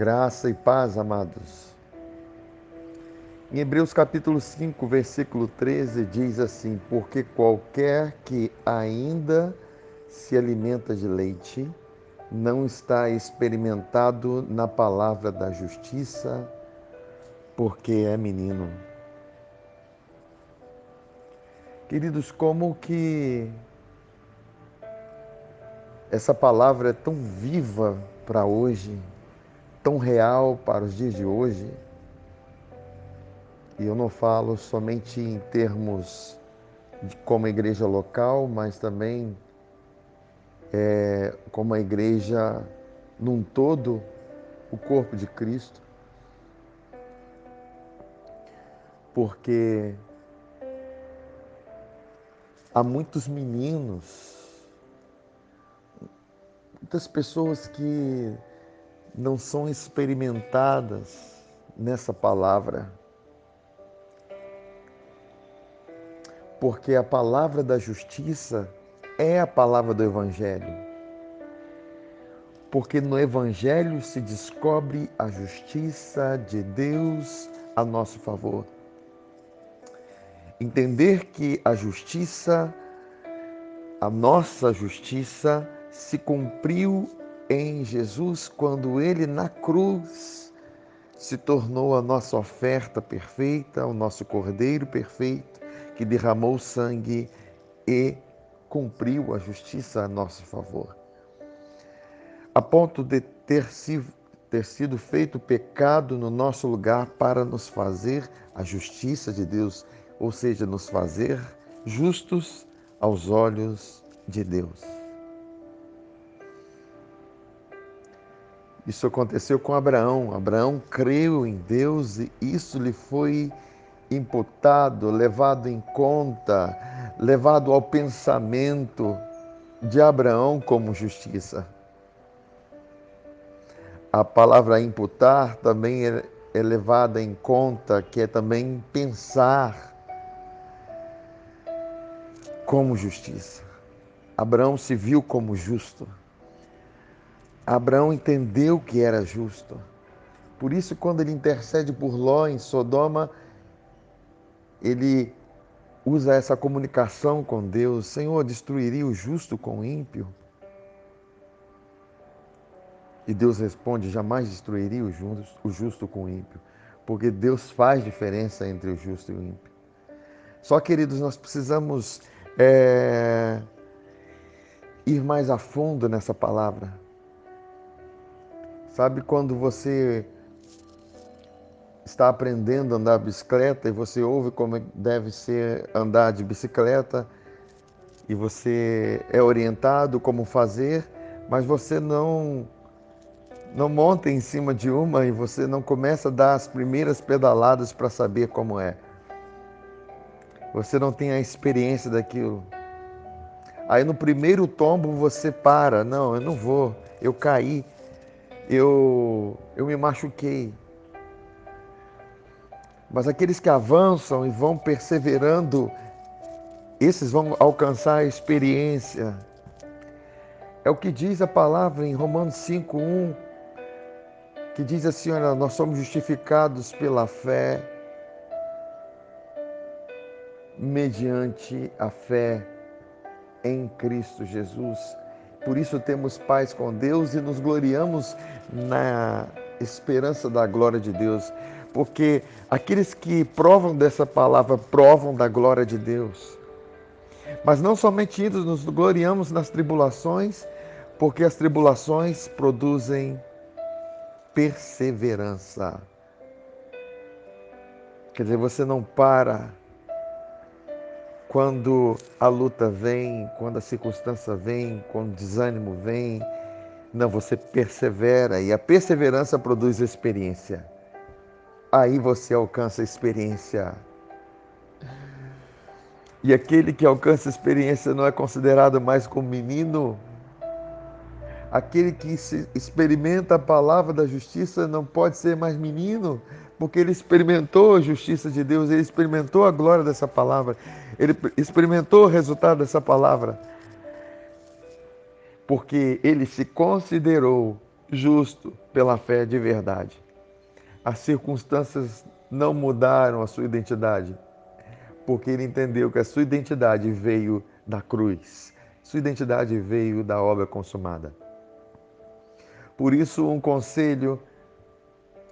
Graça e paz, amados. Em Hebreus capítulo 5, versículo 13, diz assim: Porque qualquer que ainda se alimenta de leite não está experimentado na palavra da justiça, porque é menino. Queridos, como que essa palavra é tão viva para hoje, tão real para os dias de hoje. E eu não falo somente em termos de como igreja local, mas também é, como a igreja num todo, o corpo de Cristo. Porque há muitos meninos, muitas pessoas que não são experimentadas nessa palavra. Porque a palavra da justiça é a palavra do Evangelho. Porque no Evangelho se descobre a justiça de Deus a nosso favor. Entender que a justiça, a nossa justiça, se cumpriu em Jesus quando ele na cruz se tornou a nossa oferta perfeita, o nosso cordeiro perfeito que derramou sangue e cumpriu a justiça a nosso favor. A ponto de ter ter sido feito pecado no nosso lugar para nos fazer a justiça de Deus, ou seja, nos fazer justos aos olhos de Deus. Isso aconteceu com Abraão. Abraão creu em Deus e isso lhe foi imputado, levado em conta, levado ao pensamento de Abraão como justiça. A palavra imputar também é, é levada em conta, que é também pensar como justiça. Abraão se viu como justo. Abraão entendeu que era justo. Por isso, quando ele intercede por Ló em Sodoma, ele usa essa comunicação com Deus: Senhor, destruiria o justo com o ímpio? E Deus responde: jamais destruiria o justo, com o ímpio, porque Deus faz diferença entre o justo e o ímpio. Só, queridos, nós precisamos é, ir mais a fundo nessa palavra. Sabe quando você está aprendendo a andar de bicicleta e você ouve como deve ser andar de bicicleta e você é orientado como fazer, mas você não não monta em cima de uma e você não começa a dar as primeiras pedaladas para saber como é. Você não tem a experiência daquilo. Aí no primeiro tombo você para, não, eu não vou, eu caí eu, eu me machuquei. Mas aqueles que avançam e vão perseverando, esses vão alcançar a experiência. É o que diz a palavra em Romanos 5:1, que diz assim: olha, nós somos justificados pela fé, mediante a fé em Cristo Jesus. Por isso temos paz com Deus e nos gloriamos na esperança da glória de Deus, porque aqueles que provam dessa palavra provam da glória de Deus. Mas não somente isso, nos gloriamos nas tribulações, porque as tribulações produzem perseverança. Quer dizer, você não para quando a luta vem, quando a circunstância vem, quando o desânimo vem. Não, você persevera e a perseverança produz experiência. Aí você alcança experiência. E aquele que alcança experiência não é considerado mais como menino. Aquele que experimenta a palavra da justiça não pode ser mais menino, porque ele experimentou a justiça de Deus, ele experimentou a glória dessa palavra, ele experimentou o resultado dessa palavra. Porque ele se considerou justo pela fé de verdade. As circunstâncias não mudaram a sua identidade, porque ele entendeu que a sua identidade veio da cruz, sua identidade veio da obra consumada. Por isso, um conselho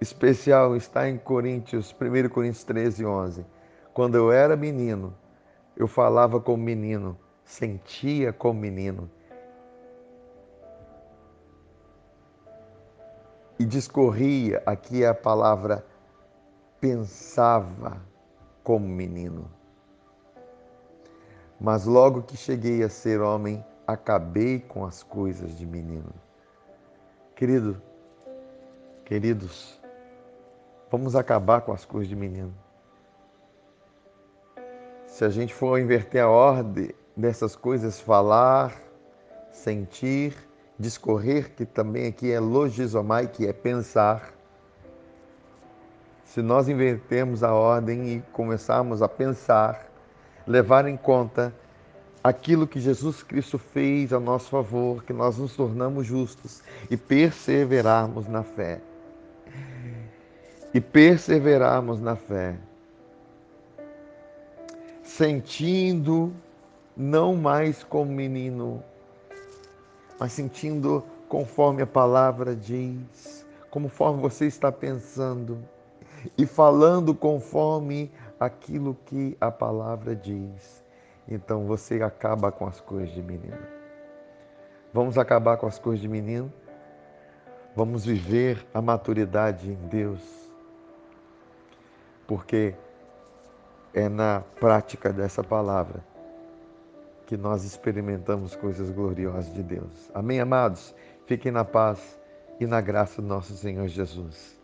especial está em Coríntios, 1 Coríntios 13, 11. Quando eu era menino, eu falava como menino, sentia como menino e discorria, aqui é a palavra pensava como menino. Mas logo que cheguei a ser homem, acabei com as coisas de menino. Querido, queridos, vamos acabar com as coisas de menino. Se a gente for inverter a ordem dessas coisas, falar, sentir, discorrer, que também aqui é logizomai, que é pensar. Se nós invertermos a ordem e começarmos a pensar, levar em conta aquilo que Jesus Cristo fez a nosso favor, que nós nos tornamos justos e perseverarmos na fé. E perseverarmos na fé. Sentindo não mais como menino, mas sentindo conforme a palavra diz, conforme você está pensando e falando conforme aquilo que a palavra diz. Então você acaba com as coisas de menino. Vamos acabar com as coisas de menino? Vamos viver a maturidade em Deus. Porque é na prática dessa palavra que nós experimentamos coisas gloriosas de Deus. Amém, amados? Fiquem na paz e na graça do nosso Senhor Jesus.